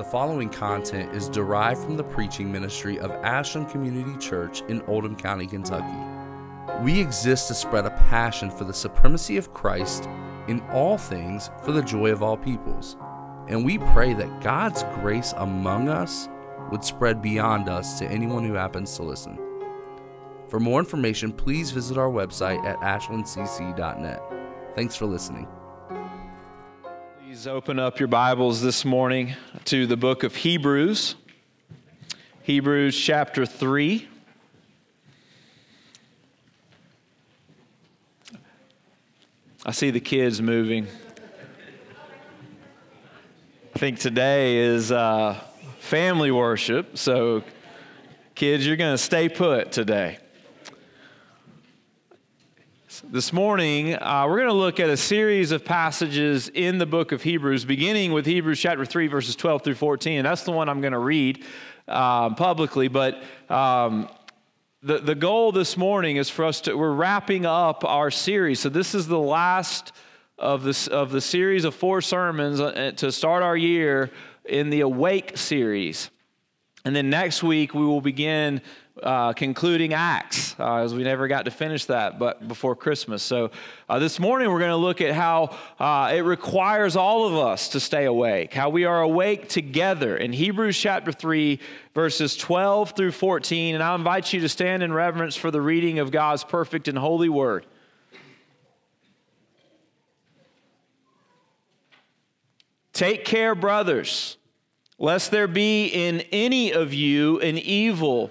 The following content is derived from the preaching ministry of Ashland Community Church in Oldham County, Kentucky. We exist to spread a passion for the supremacy of Christ in all things for the joy of all peoples. And we pray that God's grace among us would spread beyond us to anyone who happens to listen. For more information, please visit our website at ashlandcc.net. Thanks for listening. Please open up your Bibles this morning to the book of Hebrews, Hebrews chapter 3. I see the kids moving. I think today is uh, family worship, so kids, you're going to stay put today. This morning, uh, we're going to look at a series of passages in the book of Hebrews, beginning with Hebrews chapter 3, verses 12 through 14. That's the one I'm going to read um, publicly. But um, the, the goal this morning is for us to, we're wrapping up our series. So this is the last of, this, of the series of four sermons uh, to start our year in the Awake series. And then next week, we will begin uh, concluding Acts, uh, as we never got to finish that but before Christmas. So uh, this morning we're going to look at how uh, it requires all of us to stay awake, how we are awake together in Hebrews chapter 3, verses 12 through 14. And I invite you to stand in reverence for the reading of God's perfect and holy word. Take care, brothers, lest there be in any of you an evil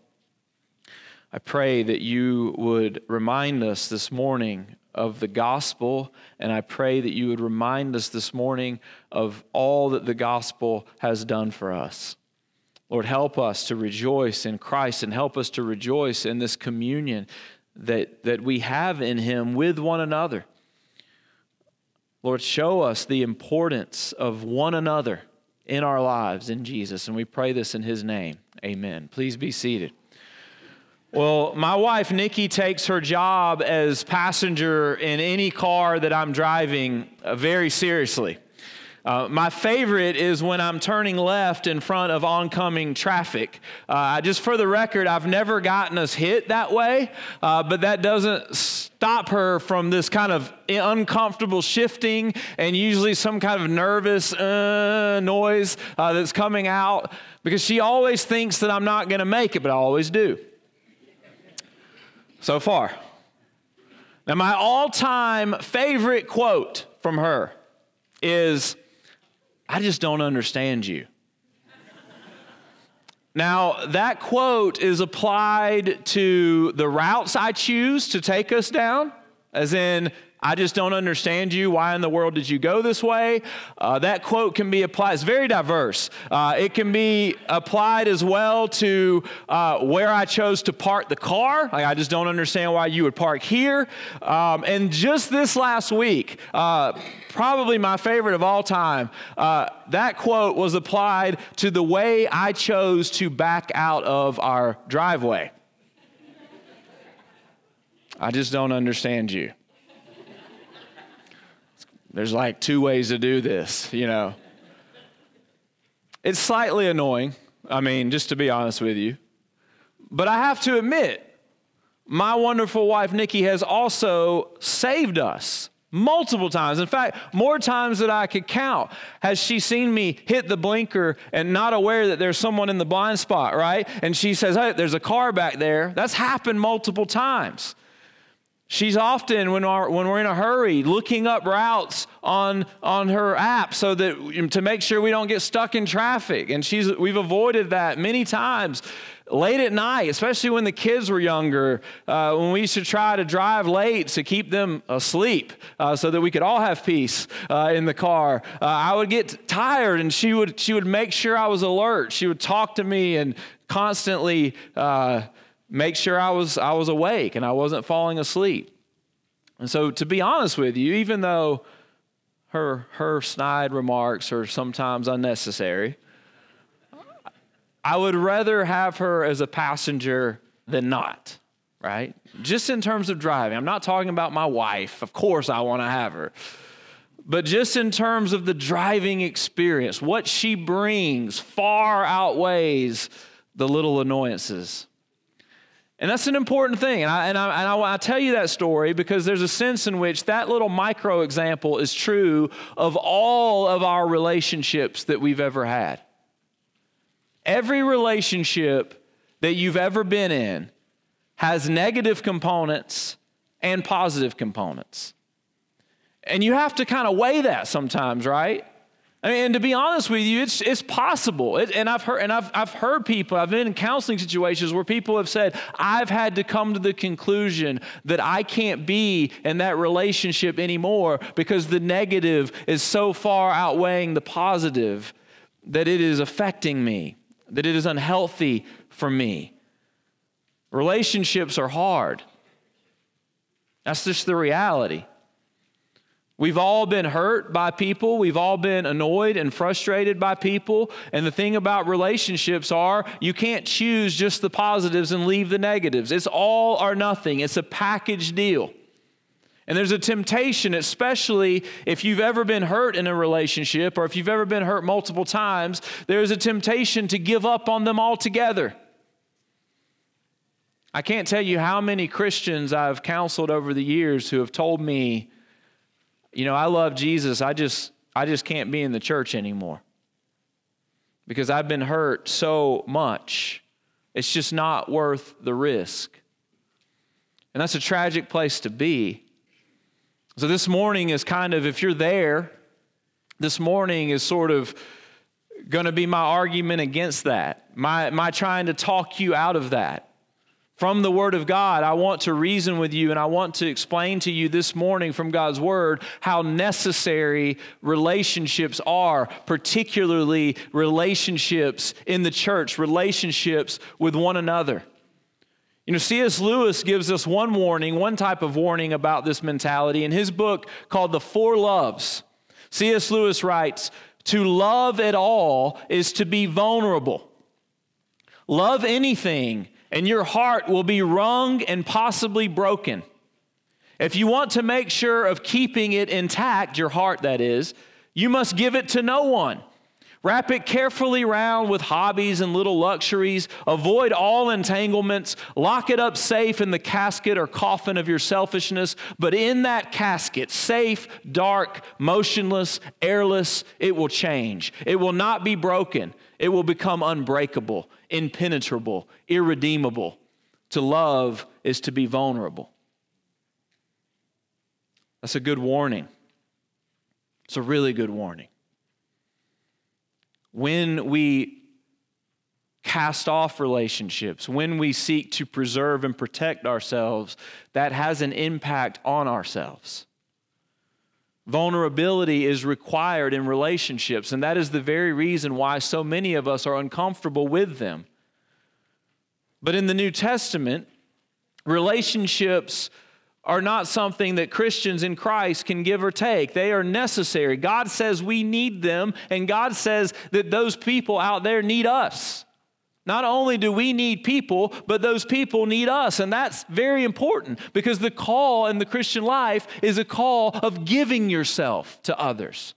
I pray that you would remind us this morning of the gospel, and I pray that you would remind us this morning of all that the gospel has done for us. Lord, help us to rejoice in Christ and help us to rejoice in this communion that, that we have in Him with one another. Lord, show us the importance of one another in our lives in Jesus, and we pray this in His name. Amen. Please be seated. Well, my wife, Nikki, takes her job as passenger in any car that I'm driving uh, very seriously. Uh, my favorite is when I'm turning left in front of oncoming traffic. Uh, just for the record, I've never gotten us hit that way, uh, but that doesn't stop her from this kind of uncomfortable shifting and usually some kind of nervous uh, noise uh, that's coming out because she always thinks that I'm not going to make it, but I always do so far. Now, my all time favorite quote from her is I just don't understand you. Now, that quote is applied to the routes I choose to take us down, as in, I just don't understand you. Why in the world did you go this way? Uh, that quote can be applied, it's very diverse. Uh, it can be applied as well to uh, where I chose to park the car. Like, I just don't understand why you would park here. Um, and just this last week, uh, probably my favorite of all time, uh, that quote was applied to the way I chose to back out of our driveway. I just don't understand you. There's like two ways to do this, you know. It's slightly annoying, I mean, just to be honest with you. But I have to admit, my wonderful wife, Nikki, has also saved us multiple times. In fact, more times than I could count has she seen me hit the blinker and not aware that there's someone in the blind spot, right? And she says, Hey, there's a car back there. That's happened multiple times. She's often, when, our, when we're in a hurry, looking up routes on, on her app so that to make sure we don't get stuck in traffic. And she's, we've avoided that many times. Late at night, especially when the kids were younger, uh, when we used to try to drive late to keep them asleep uh, so that we could all have peace uh, in the car, uh, I would get tired and she would, she would make sure I was alert. She would talk to me and constantly uh, make sure I was, I was awake and I wasn't falling asleep. And so, to be honest with you, even though her, her snide remarks are sometimes unnecessary, I would rather have her as a passenger than not, right? Just in terms of driving. I'm not talking about my wife. Of course, I want to have her. But just in terms of the driving experience, what she brings far outweighs the little annoyances. And that's an important thing. And I, and I, and I, I tell you that story because there's a sense in which that little micro example is true of all of our relationships that we've ever had. Every relationship that you've ever been in has negative components and positive components. And you have to kind of weigh that sometimes, right? I mean, and to be honest with you, it's, it's possible. It, and I've heard, and I've, I've heard people, I've been in counseling situations where people have said, I've had to come to the conclusion that I can't be in that relationship anymore because the negative is so far outweighing the positive that it is affecting me, that it is unhealthy for me. Relationships are hard. That's just the reality. We've all been hurt by people. We've all been annoyed and frustrated by people. And the thing about relationships are you can't choose just the positives and leave the negatives. It's all or nothing. It's a package deal. And there's a temptation, especially if you've ever been hurt in a relationship or if you've ever been hurt multiple times, there's a temptation to give up on them altogether. I can't tell you how many Christians I've counseled over the years who have told me, you know, I love Jesus. I just I just can't be in the church anymore. Because I've been hurt so much. It's just not worth the risk. And that's a tragic place to be. So this morning is kind of if you're there, this morning is sort of going to be my argument against that. My my trying to talk you out of that from the Word of God, I want to reason with you and I want to explain to you this morning from God's Word how necessary relationships are, particularly relationships in the church, relationships with one another. You know, C.S. Lewis gives us one warning, one type of warning about this mentality in his book called The Four Loves. C.S. Lewis writes, To love at all is to be vulnerable. Love anything and your heart will be wrung and possibly broken. If you want to make sure of keeping it intact, your heart that is, you must give it to no one. Wrap it carefully round with hobbies and little luxuries. Avoid all entanglements. Lock it up safe in the casket or coffin of your selfishness. But in that casket, safe, dark, motionless, airless, it will change. It will not be broken. It will become unbreakable, impenetrable, irredeemable. To love is to be vulnerable. That's a good warning. It's a really good warning when we cast off relationships, when we seek to preserve and protect ourselves, that has an impact on ourselves. Vulnerability is required in relationships, and that is the very reason why so many of us are uncomfortable with them. But in the New Testament, relationships are not something that Christians in Christ can give or take. They are necessary. God says we need them, and God says that those people out there need us. Not only do we need people, but those people need us. And that's very important because the call in the Christian life is a call of giving yourself to others.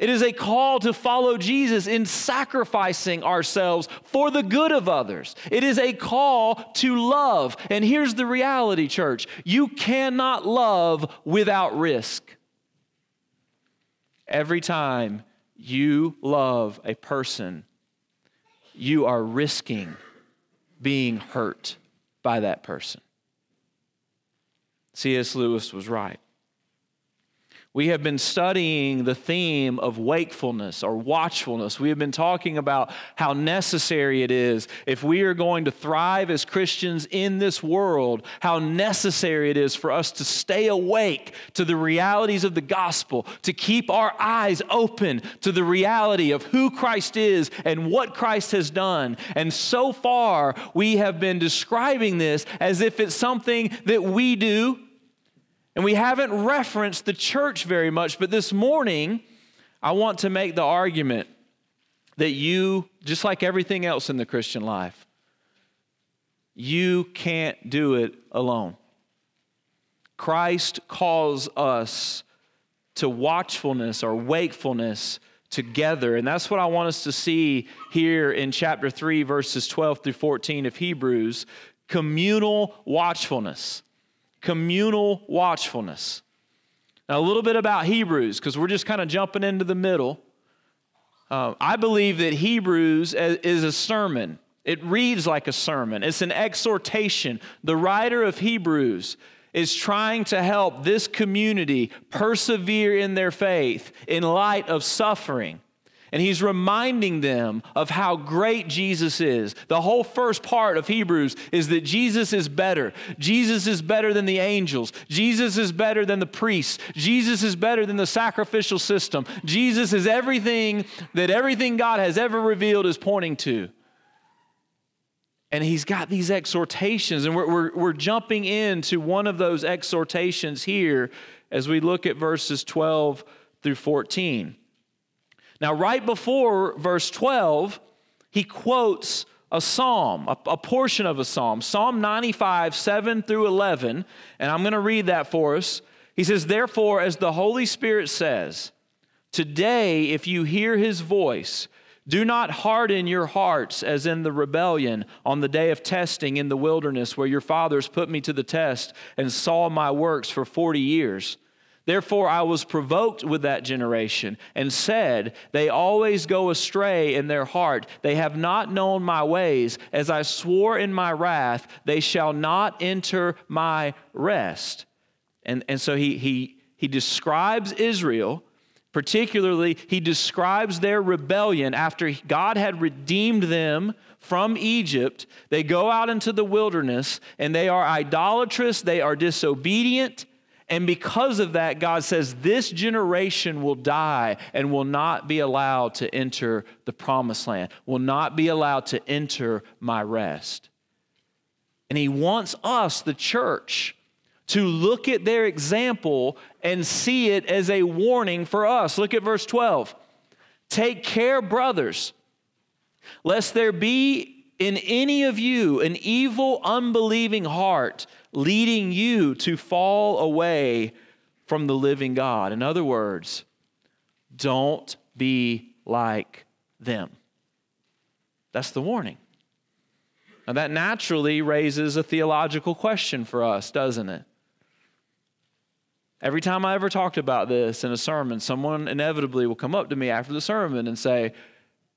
It is a call to follow Jesus in sacrificing ourselves for the good of others. It is a call to love. And here's the reality, church you cannot love without risk. Every time you love a person, you are risking being hurt by that person. C.S. Lewis was right we have been studying the theme of wakefulness or watchfulness. We have been talking about how necessary it is if we are going to thrive as Christians in this world, how necessary it is for us to stay awake to the realities of the gospel, to keep our eyes open to the reality of who Christ is and what Christ has done. And so far, we have been describing this as if it's something that we do and we haven't referenced the church very much, but this morning, I want to make the argument that you, just like everything else in the Christian life, you can't do it alone. Christ calls us to watchfulness or wakefulness together. And that's what I want us to see here in chapter 3, verses 12 through 14 of Hebrews communal watchfulness communal watchfulness. Now, a little bit about Hebrews, because we're just kind of jumping into the middle. Uh, I believe that Hebrews is a sermon. It reads like a sermon, it's an exhortation. The writer of Hebrews is trying to help this community persevere in their faith in light of suffering. And he's reminding them of how great Jesus is. The whole first part of Hebrews is that Jesus is better. Jesus is better than the angels. Jesus is better than the priests. Jesus is better than the sacrificial system. Jesus is everything that everything God has ever revealed is pointing to. And he's got these exhortations, and we're, we're, we're jumping into one of those exhortations here as we look at verses 12 through 14. Now, right before verse 12, he quotes a psalm, a, a, portion of a psalm, Psalm 95, 7 through 11. And I'm going to read that for us. He says, Therefore, as the Holy Spirit says, Today, if you hear his voice, do not harden your hearts as in the rebellion on the day of testing in the wilderness, where your fathers put me to the test and saw my works for 40 years. Therefore, I was provoked with that generation and said, They always go astray in their heart. They have not known my ways. As I swore in my wrath, they shall not enter my rest. And, and so he, he, he describes Israel. Particularly, he describes their rebellion after God had redeemed them from Egypt. They go out into the wilderness and they are idolatrous, they are disobedient, and because of that, God says, This generation will die and will not be allowed to enter the promised land, will not be allowed to enter my rest. And He wants us, the church, to look at their example and see it as a warning for us. Look at verse 12. Take care, brothers, lest there be in any of you an evil, unbelieving heart leading you to fall away from the living God. In other words, don't be like them. That's the warning. Now, that naturally raises a theological question for us, doesn't it? Every time I ever talked about this in a sermon, someone inevitably will come up to me after the sermon and say,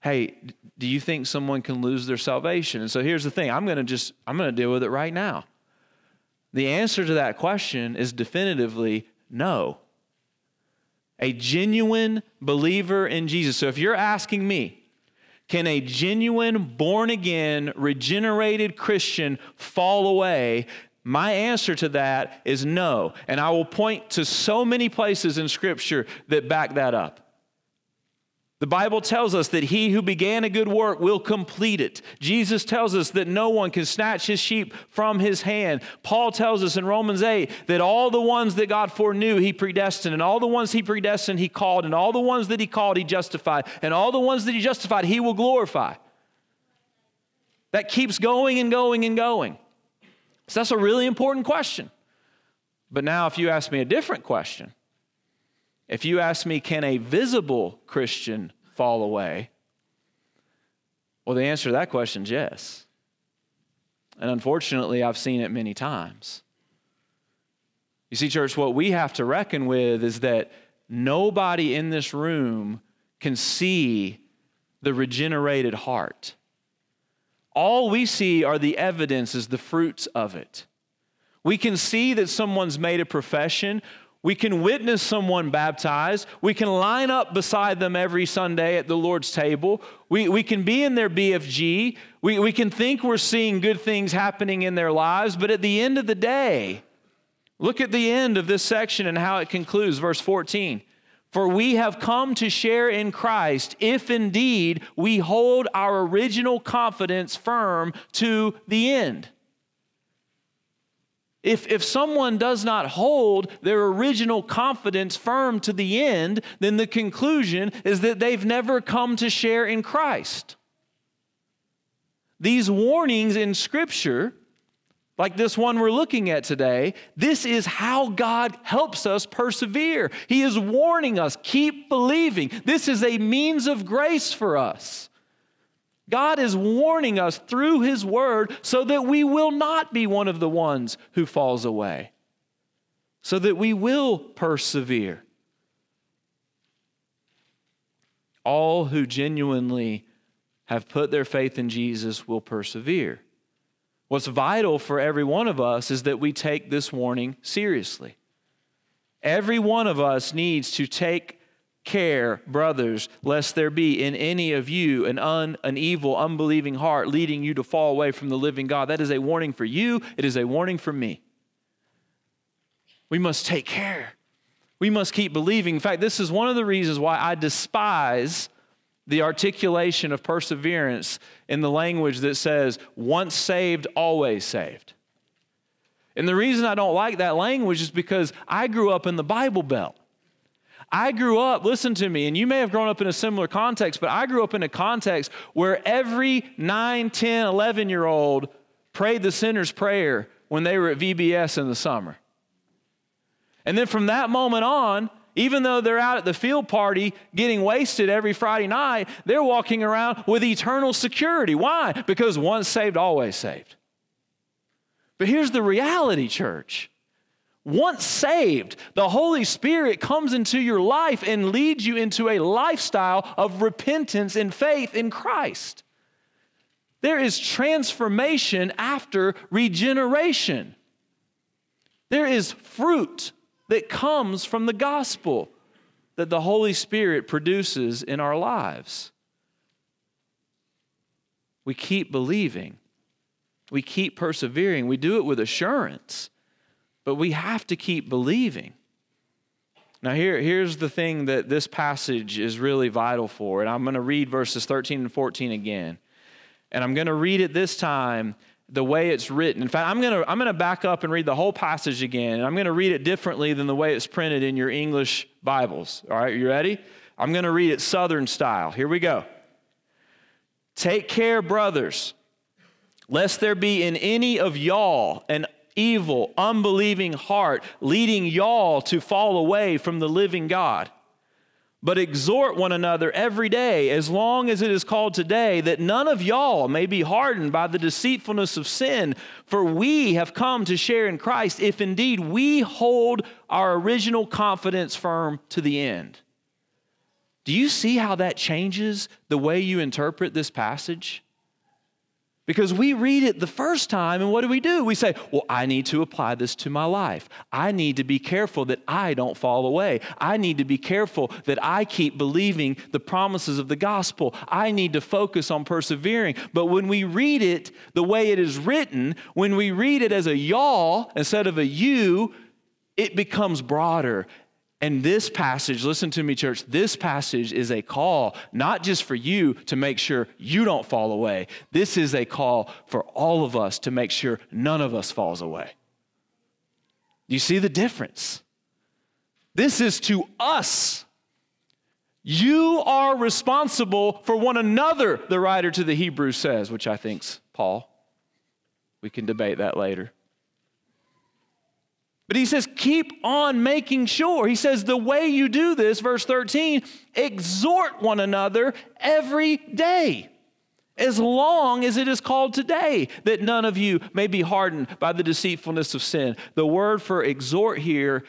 Hey, do you think someone can lose their salvation? And so here's the thing I'm going to just, I'm going to deal with it right now. The answer to that question is definitively no. A genuine believer in Jesus. So if you're asking me, can a genuine, born again, regenerated Christian fall away? My answer to that is no. And I will point to so many places in Scripture that back that up. The Bible tells us that he who began a good work will complete it. Jesus tells us that no one can snatch his sheep from his hand. Paul tells us in Romans 8 that all the ones that God foreknew, he predestined, and all the ones he predestined, he called, and all the ones that he called, he justified, and all the ones that he justified, he will glorify. That keeps going and going and going. So that's a really important question. But now, if you ask me a different question, if you ask me, can a visible Christian fall away? Well, the answer to that question is yes. And unfortunately, I've seen it many times. You see, church, what we have to reckon with is that nobody in this room can see the regenerated heart. All we see are the evidences, the fruits of it. We can see that someone's made a profession. We can witness someone baptized. We can line up beside them every Sunday at the Lord's table. We, we can be in their BFG. We, we can think we're seeing good things happening in their lives, but at the end of the day, look at the end of this section and how it concludes, verse 14. For we have come to share in Christ if indeed we hold our original confidence firm to the end. If, if someone does not hold their original confidence firm to the end, then the conclusion is that they've never come to share in Christ. These warnings in Scripture, like this one we're looking at today, this is how God helps us persevere. He is warning us keep believing. This is a means of grace for us. God is warning us through His Word so that we will not be one of the ones who falls away, so that we will persevere. All who genuinely have put their faith in Jesus will persevere. What's vital for every one of us is that we take this warning seriously. Every one of us needs to take care, brothers, lest there be in any of you an, un, an evil, unbelieving heart leading you to fall away from the living God. That is a warning for you, it is a warning for me. We must take care. We must keep believing. In fact, this is one of the reasons why I despise the articulation of perseverance in the language that says, once saved, always saved. And the reason I don't like that language is because I grew up in the Bible Belt. I grew up, listen to me, and you may have grown up in a similar context, but I grew up in a context where every 9, 10, 11 year old prayed the sinner's prayer when they were at VBS in the summer. And then from that moment on, even though they're out at the field party getting wasted every Friday night, they're walking around with eternal security. Why? Because once saved, always saved. But here's the reality, church once saved, the Holy Spirit comes into your life and leads you into a lifestyle of repentance and faith in Christ. There is transformation after regeneration. There is fruit that comes from the gospel that the Holy Spirit produces in our lives. We keep believing, we keep persevering, we do it with assurance. But we have to keep believing. Now, here, here's the thing that this passage is really vital for. And I'm going to read verses 13 and 14 again. And I'm going to read it this time the way it's written. In fact, I'm going to, I'm going to back up and read the whole passage again. And I'm going to read it differently than the way it's printed in your English Bibles. All right, you ready? I'm going to read it Southern style. Here we go. Take care, brothers, lest there be in any of y'all an evil, unbelieving heart, leading y'all to fall away from the living God. But exhort one another every day, as long as it is called today, that none of y'all may be hardened by the deceitfulness of sin. For we have come to share in Christ, if indeed we hold our original confidence firm to the end. Do you see how that changes the way you interpret this passage? Because we read it the first time, and what do we do? We say, Well, I need to apply this to my life. I need to be careful that I don't fall away. I need to be careful that I keep believing the promises of the gospel. I need to focus on persevering. But when we read it the way it is written, when we read it as a y'all instead of a you, it becomes broader and this passage, listen to me, church, this passage is a call not just for you to make sure you don't fall away. This is a call for all of us to make sure none of us falls away. You see the difference? This is to us. You are responsible for one another, the writer to the Hebrews says, which I think's Paul. We can debate that later. But he says, keep on making sure. He says, the way you do this, verse 13, exhort one another every day, as long as it is called today, that none of you may be hardened by the deceitfulness of sin. The word for exhort here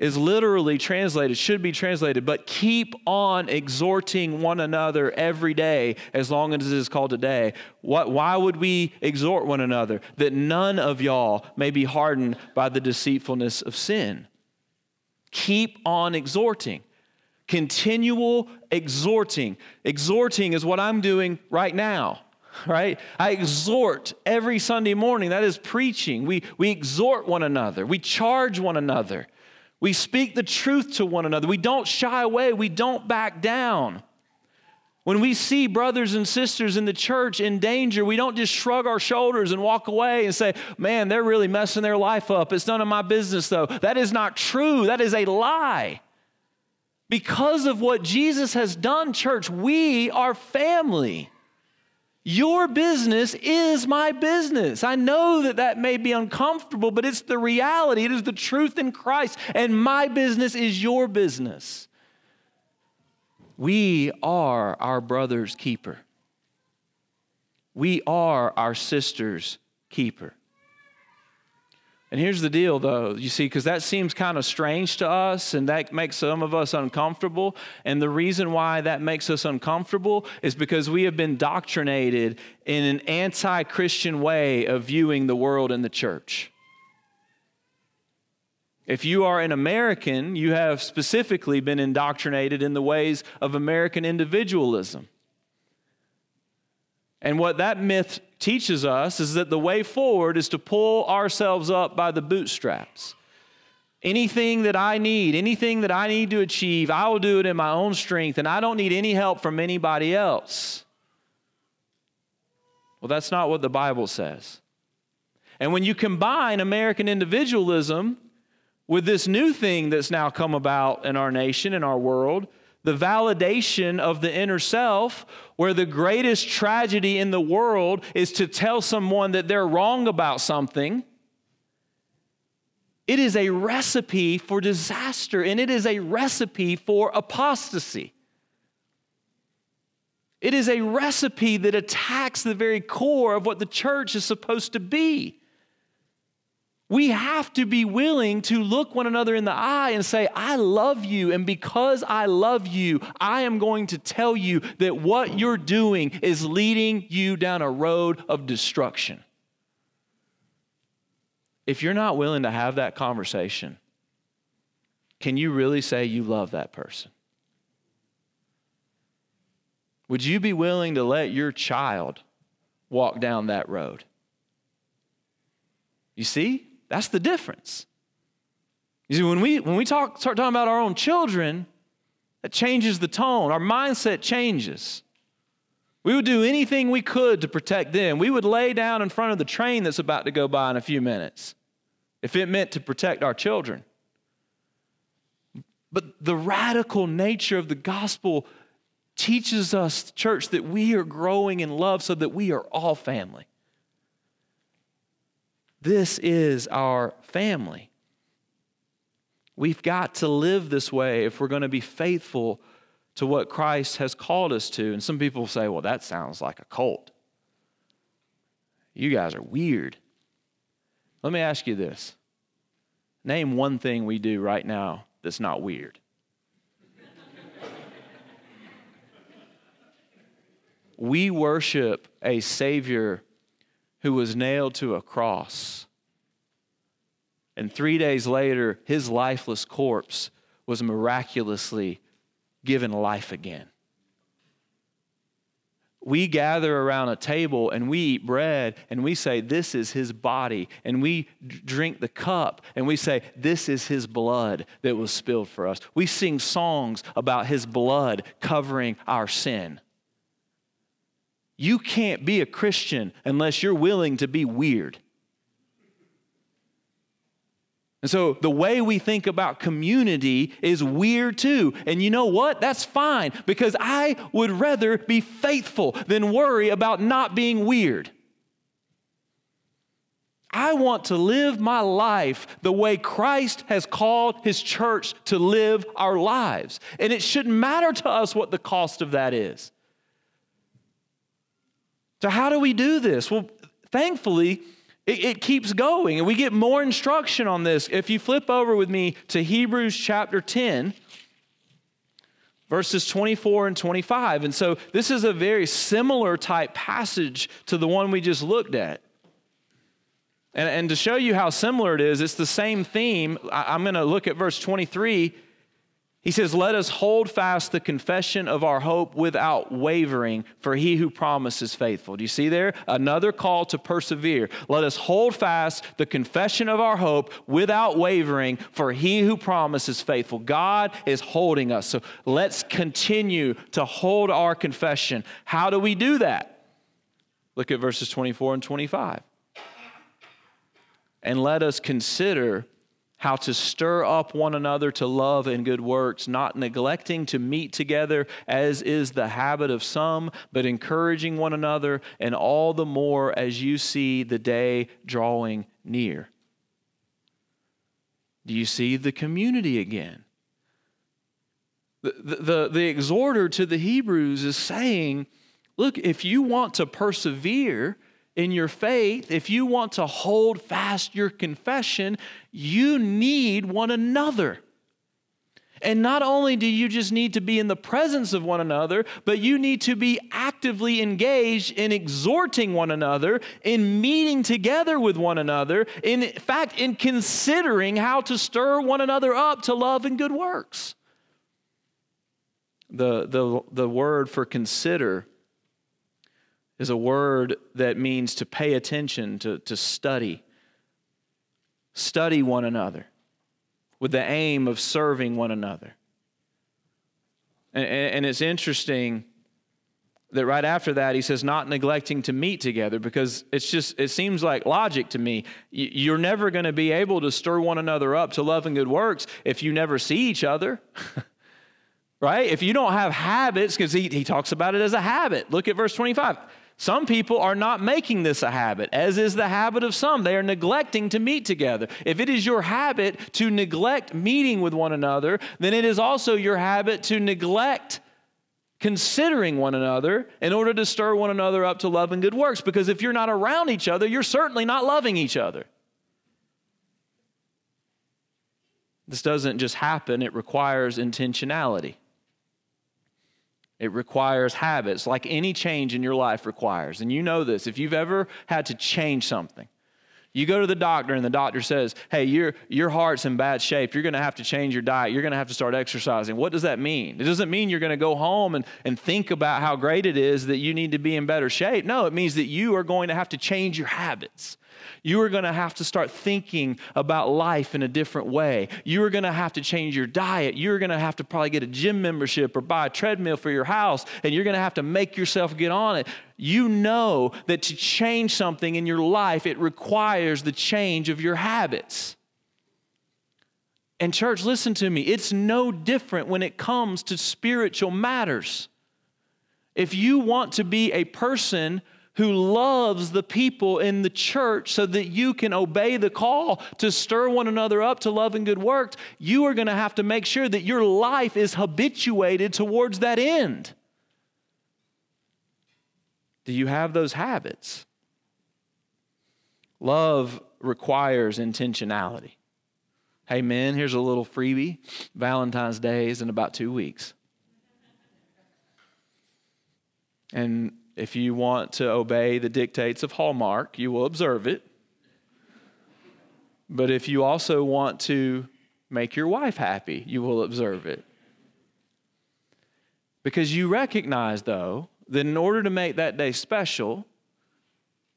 is literally translated, should be translated, but keep on exhorting one another every day as long as it is called today. What, why would we exhort one another? That none of y'all may be hardened by the deceitfulness of sin. Keep on exhorting. Continual exhorting. Exhorting is what I'm doing right now right? I exhort every Sunday morning. That is preaching. We, we exhort one another, we charge one another. We speak the truth to one another. We don't shy away. We don't back down. When we see brothers and sisters in the church in danger, we don't just shrug our shoulders and walk away and say, Man, they're really messing their life up. It's none of my business, though. That is not true. That is a lie. Because of what Jesus has done, church, we are family. Your business is my business. I know that that may be uncomfortable, but it's the reality. It is the truth in Christ, and my business is your business. We are our brother's keeper. We are our sister's keeper. And here's the deal, though, you see, because that seems kind of strange to us and that makes some of us uncomfortable. And the reason why that makes us uncomfortable is because we have been doctrinated in an anti Christian way of viewing the world and the church. If you are an American, you have specifically been indoctrinated in the ways of American individualism. And what that myth teaches us is that the way forward is to pull ourselves up by the bootstraps. Anything that I need, anything that I need to achieve, I will do it in my own strength, and I don't need any help from anybody else. Well, that's not what the Bible says. And when you combine American individualism with this new thing that's now come about in our nation, in our world, the validation of the inner self, where the greatest tragedy in the world is to tell someone that they're wrong about something. It is a recipe for disaster and it is a recipe for apostasy. It is a recipe that attacks the very core of what the church is supposed to be. We have to be willing to look one another in the eye and say, I love you. And because I love you, I am going to tell you that what you're doing is leading you down a road of destruction. If you're not willing to have that conversation, can you really say you love that person? Would you be willing to let your child walk down that road? You see? That's the difference. You see, when we, when we talk, start talking about our own children, that changes the tone. Our mindset changes. We would do anything we could to protect them. We would lay down in front of the train that's about to go by in a few minutes if it meant to protect our children. But the radical nature of the gospel teaches us, church, that we are growing in love so that we are all family. This is our family. We've got to live this way if we're going to be faithful to what Christ has called us to. And some people say, well, that sounds like a cult. You guys are weird. Let me ask you this name one thing we do right now that's not weird. we worship a Savior who was nailed to a cross. And three days later, his lifeless corpse was miraculously given life again. We gather around a table and we eat bread and we say, This is his body. And we drink the cup and we say, This is his blood that was spilled for us. We sing songs about his blood covering our sin. You can't be a Christian unless you're willing to be weird. And so the way we think about community is weird too. And you know what? That's fine because I would rather be faithful than worry about not being weird. I want to live my life the way Christ has called his church to live our lives. And it shouldn't matter to us what the cost of that is. So, how do we do this? Well, thankfully, It, it, keeps going, and we get more instruction on this. If you flip over with me to Hebrews chapter 10, verses 24 and 25. And so this is a very similar type passage to the one we just looked at. And, and to show you how similar it is, it's the same theme. I, I'm going to look at verse 23 he says, Let us hold fast the confession of our hope without wavering, for he who promises faithful. Do you see there? Another call to persevere. Let us hold fast the confession of our hope without wavering, for he who promises faithful. God is holding us. So let's continue to hold our confession. How do we do that? Look at verses 24 and 25. And let us consider how to stir up one another to love and good works, not neglecting to meet together as is the habit of some, but encouraging one another, and all the more as you see the day drawing near. Do you see the community again? The, the, the, exhorter to the Hebrews is saying, look, if you want to persevere, in your faith, if you want to hold fast your confession, you need one another. And not only do you just need to be in the presence of one another, but you need to be actively engaged in exhorting one another, in meeting together with one another, in fact, in considering how to stir one another up to love and good works. The, the, the word for consider is a word that means to pay attention, to, to study. Study one another with the aim of serving one another. And, and, it's interesting that right after that he says not neglecting to meet together because it's just it seems like logic to me you're never going to be able to stir one another up to love and good works if you never see each other right if you don't have habits because he, he talks about it as a habit look at verse 25 some people are not making this a habit, as is the habit of some. They are neglecting to meet together. If it is your habit to neglect meeting with one another, then it is also your habit to neglect considering one another in order to stir one another up to love and good works. Because if you're not around each other, you're certainly not loving each other. This doesn't just happen, it requires intentionality. It requires habits, like any change in your life requires. And you know this. If you've ever had to change something, you go to the doctor and the doctor says, Hey, your, your heart's in bad shape. You're going to have to change your diet. You're going to have to start exercising. What does that mean? It doesn't mean you're going to go home and, and think about how great it is that you need to be in better shape. No, it means that you are going to have to change your habits. You are going to have to start thinking about life in a different way. You are going to have to change your diet. You're going to have to probably get a gym membership or buy a treadmill for your house, and you're going to have to make yourself get on it. You know that to change something in your life, it requires the change of your habits. And, church, listen to me. It's no different when it comes to spiritual matters. If you want to be a person who loves the people in the church so that you can obey the call to stir one another up to love and good works, you are going to have to make sure that your life is habituated towards that end. Do you have those habits? Love requires intentionality. Hey, men, here's a little freebie. Valentine's Day is in about two weeks. And if you want to obey the dictates of Hallmark, you will observe it. But if you also want to make your wife happy, you will observe it. Because you recognize, though, that in order to make that day special,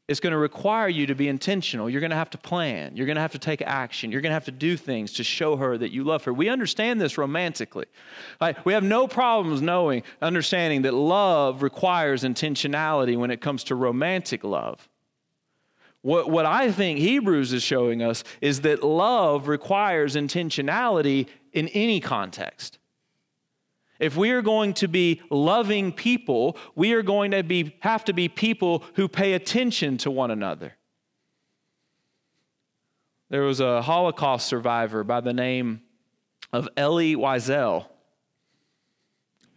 it's going to require you to be intentional. You're going to have to plan. You're going to have to take action. You're going to have to do things to show her that you love her. We understand this romantically. We have no problems knowing, understanding that love requires intentionality when it comes to romantic love. What, what I think Hebrews is showing us is that love requires intentionality in any context. If we are going to be loving people, we are going to be, have to be people who pay attention to one another. There was a Holocaust survivor by the name of Elie Wiesel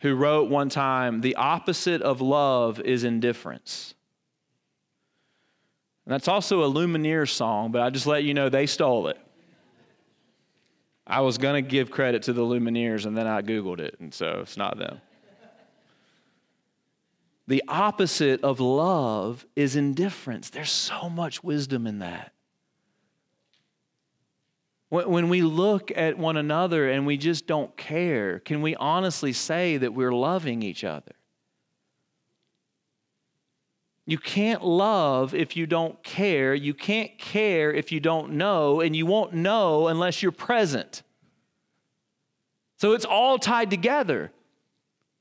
who wrote one time The opposite of love is indifference. And that's also a Lumineers song, but I just let you know they stole it. I was going to give credit to the Lumineers, and then I Googled it, and so it's not them. The opposite of love is indifference. There's so much wisdom in that. When we look at one another and we just don't care, can we honestly say that we're loving each other? You can't love if you don't care. You can't care if you don't know, and you won't know unless you're present. So it's all tied together.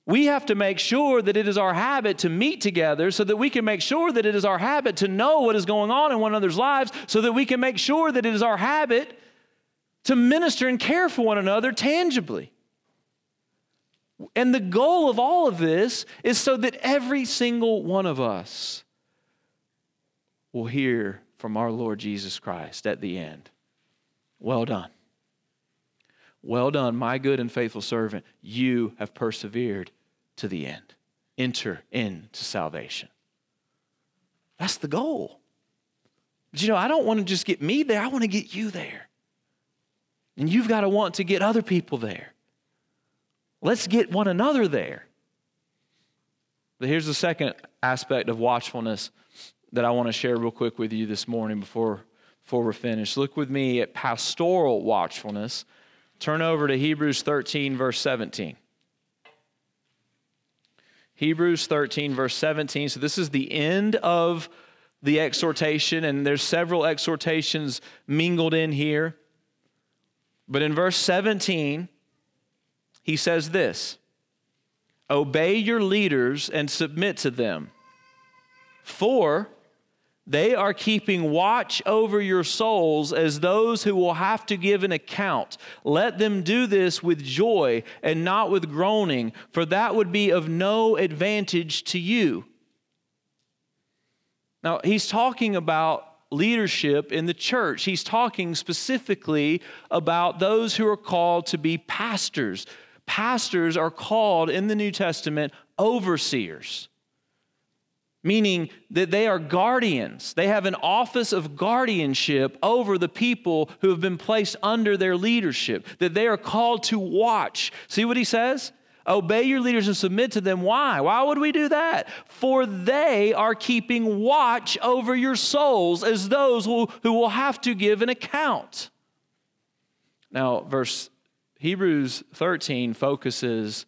We have to make sure that it is our habit to meet together so that we can make sure that it is our habit to know what is going on in one another's lives so that we can make sure that it is our habit to minister and care for one another tangibly. And the goal of all of this is so that every single one of us will hear from our Lord Jesus Christ at the end. Well done. Well done, my good and faithful servant. You have persevered to the end. Enter into salvation. That's the goal. But you know, I don't want to just get me there, I want to get you there. And you've got to want to get other people there. Let's get one another there. But here's the second aspect of watchfulness that I want to share real quick with you this morning before, before we're finished. Look with me at pastoral watchfulness. Turn over to Hebrews 13, verse 17. Hebrews 13, verse 17. So, this is the end of the exhortation, and there's several exhortations mingled in here. But in verse 17, he says this Obey your leaders and submit to them, for they are keeping watch over your souls as those who will have to give an account. Let them do this with joy and not with groaning, for that would be of no advantage to you. Now, he's talking about leadership in the church. He's talking specifically about those who are called to be pastors. Pastors are called in the New Testament overseers meaning that they are guardians. They have an office of guardianship over the people who have been placed under their leadership, that they are called to watch. See what he says? Obey your leaders and submit to them. Why? Why would we do that? For they are keeping watch over your souls as those who, will have to give an account. Now, verse Hebrews 13 focuses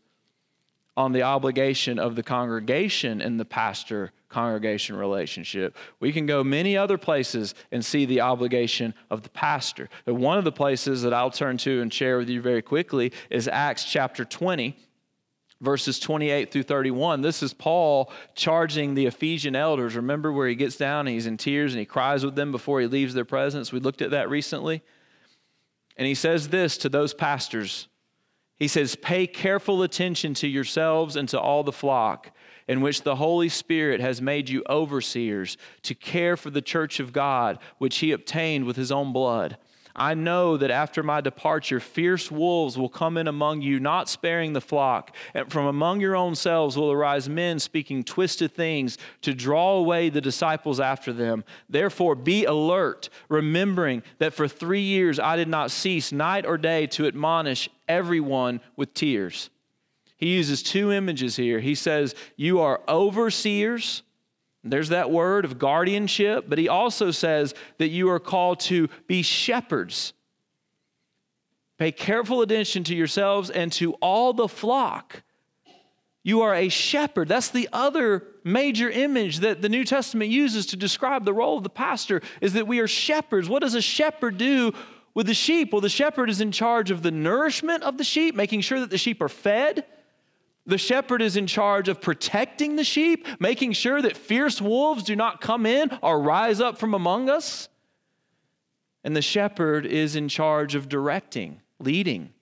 on the obligation of the congregation in the pastor congregation relationship. We can go many other places and see the obligation of the pastor. But one of the places that I'll turn to and share with you very quickly is Acts chapter 20 verses 28 through 31. This is Paul charging the Ephesian elders. Remember where he gets down and he's in tears and he cries with them before he leaves their presence? We looked at that recently. And he says this to those pastors He says, Pay careful attention to yourselves and to all the flock in which the Holy Spirit has made you overseers to care for the church of God, which he obtained with his own blood. I know that after my departure, fierce wolves will come in among you, not sparing the flock. And from among your own selves will arise men speaking twisted things to draw away the disciples after them. Therefore, be alert, remembering that for three years I did not cease night or day to admonish everyone with tears. He uses two images here. He says, You are overseers. There's that word of guardianship, but he also says that you are called to be shepherds. Pay careful attention to yourselves and to all the flock. You are a shepherd. That's the other major image that the New Testament uses to describe the role of the pastor is that we are shepherds. What does a shepherd do with the sheep? Well, the shepherd is in charge of the nourishment of the sheep, making sure that the sheep are fed the shepherd is in charge of protecting the sheep, making sure that fierce wolves do not come in or rise up from among us. And the shepherd is in charge of directing, leading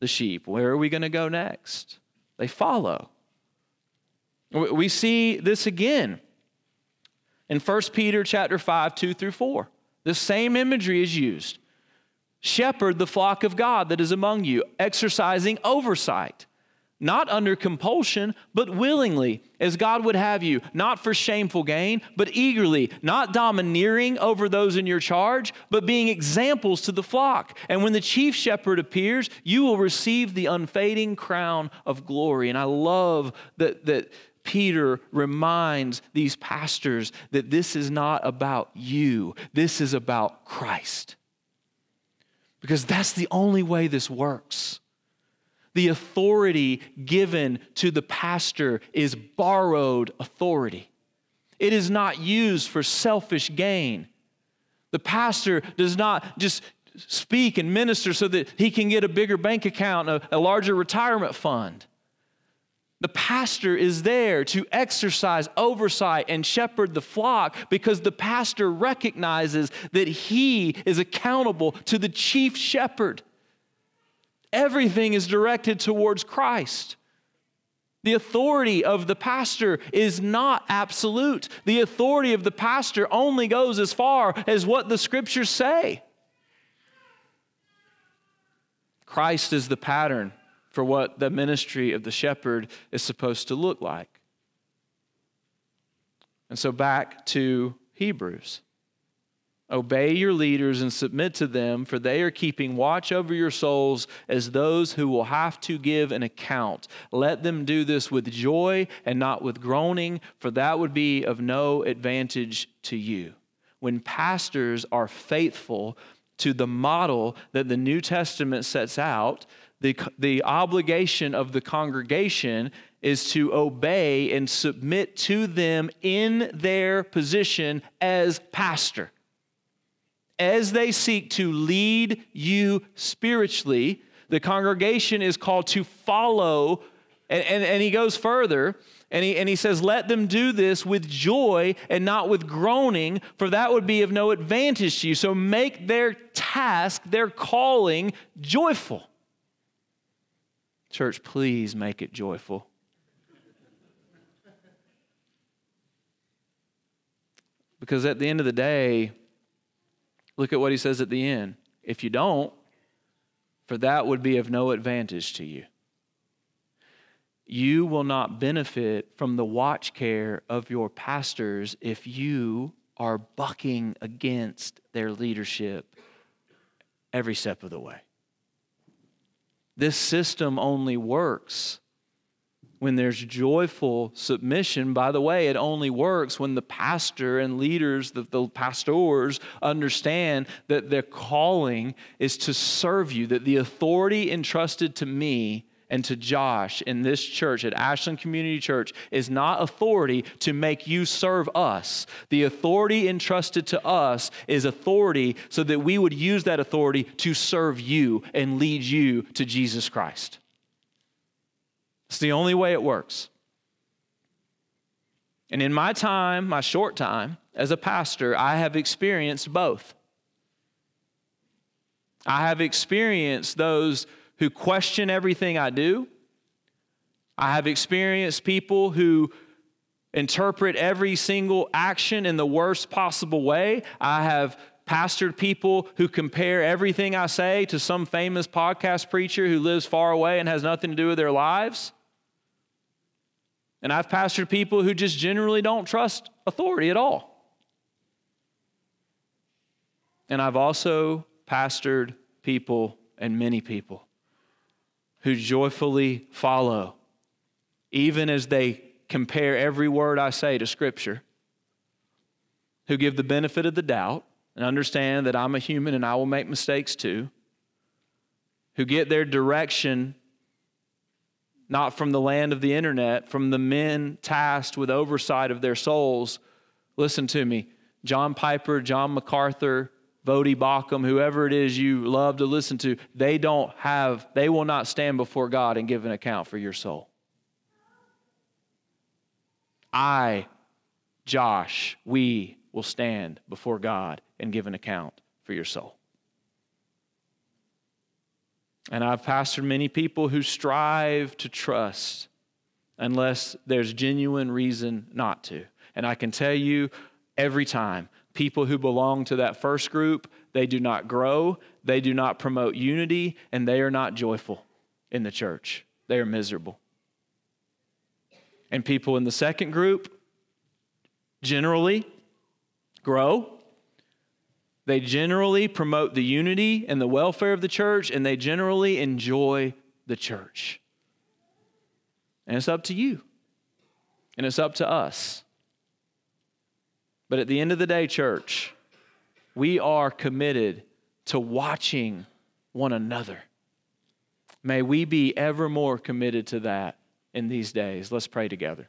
the sheep. Where are we going to go next? They follow. We see this again in 1 Peter chapter 5, 2 through 4. The same imagery is used. Shepherd the flock of God that is among you, exercising oversight not under compulsion, but willingly, as God would have you, not for shameful gain, but eagerly, not domineering over those in your charge, but being examples to the flock. And when the chief shepherd appears, you will receive the unfading crown of glory. And I love that, that Peter reminds these pastors that this is not about you, this is about Christ. Because that's the only way this works. The authority given to the pastor is borrowed authority. It is not used for selfish gain. The pastor does not just speak and minister so that he can get a bigger bank account, a, a larger retirement fund. The pastor is there to exercise oversight and shepherd the flock because the pastor recognizes that he is accountable to the chief shepherd. Everything is directed towards Christ. The authority of the pastor is not absolute. The authority of the pastor only goes as far as what the scriptures say. Christ is the pattern for what the ministry of the shepherd is supposed to look like. And so back to Hebrews. Obey your leaders and submit to them, for they are keeping watch over your souls as those who will have to give an account. Let them do this with joy and not with groaning, for that would be of no advantage to you. When pastors are faithful to the model that the New Testament sets out, the, the obligation of the congregation is to obey and submit to them in their position as pastor as they seek to lead you spiritually, the congregation is called to follow. And, and, and, he goes further and he, and he says, Let them do this with joy and not with groaning, for that would be of no advantage to you. So make their task, their calling, joyful. Church, please make it joyful. Because at the end of the day, Look at what he says at the end. If you don't, for that would be of no advantage to you. You will not benefit from the watch care of your pastors if you are bucking against their leadership every step of the way. This system only works when there's joyful submission, by the way, it only works when the pastor and leaders, the, the, pastors, understand that their calling is to serve you, that the authority entrusted to me and to Josh in this church, at Ashland Community Church, is not authority to make you serve us. The authority entrusted to us is authority so that we would use that authority to serve you and lead you to Jesus Christ. It's the only way it works. And in my time, my short time as a pastor, I have experienced both. I have experienced those who question everything I do. I have experienced people who interpret every single action in the worst possible way. I have pastored people who compare everything I say to some famous podcast preacher who lives far away and has nothing to do with their lives. And I've pastored people who just generally don't trust authority at all. And I've also pastored people and many people who joyfully follow, even as they compare every word I say to Scripture, who give the benefit of the doubt and understand that I'm a human and I will make mistakes too, who get their direction not from the land of the internet, from the men tasked with oversight of their souls. Listen to me. John Piper, John MacArthur, Voddie Baucham, whoever it is you love to listen to, they don't have, they will not stand before God and give an account for your soul. I, Josh, we will stand before God and give an account for your soul. And I've pastored many people who strive to trust unless there's genuine reason not to. And I can tell you every time, people who belong to that first group, they do not grow, they do not promote unity, and they are not joyful in the church. They are miserable. And people in the second group generally grow. They generally promote the unity and the welfare of the church, and they generally enjoy the church. And it's up to you, and it's up to us. But at the end of the day, church, we are committed to watching one another. May we be ever more committed to that in these days. Let's pray together.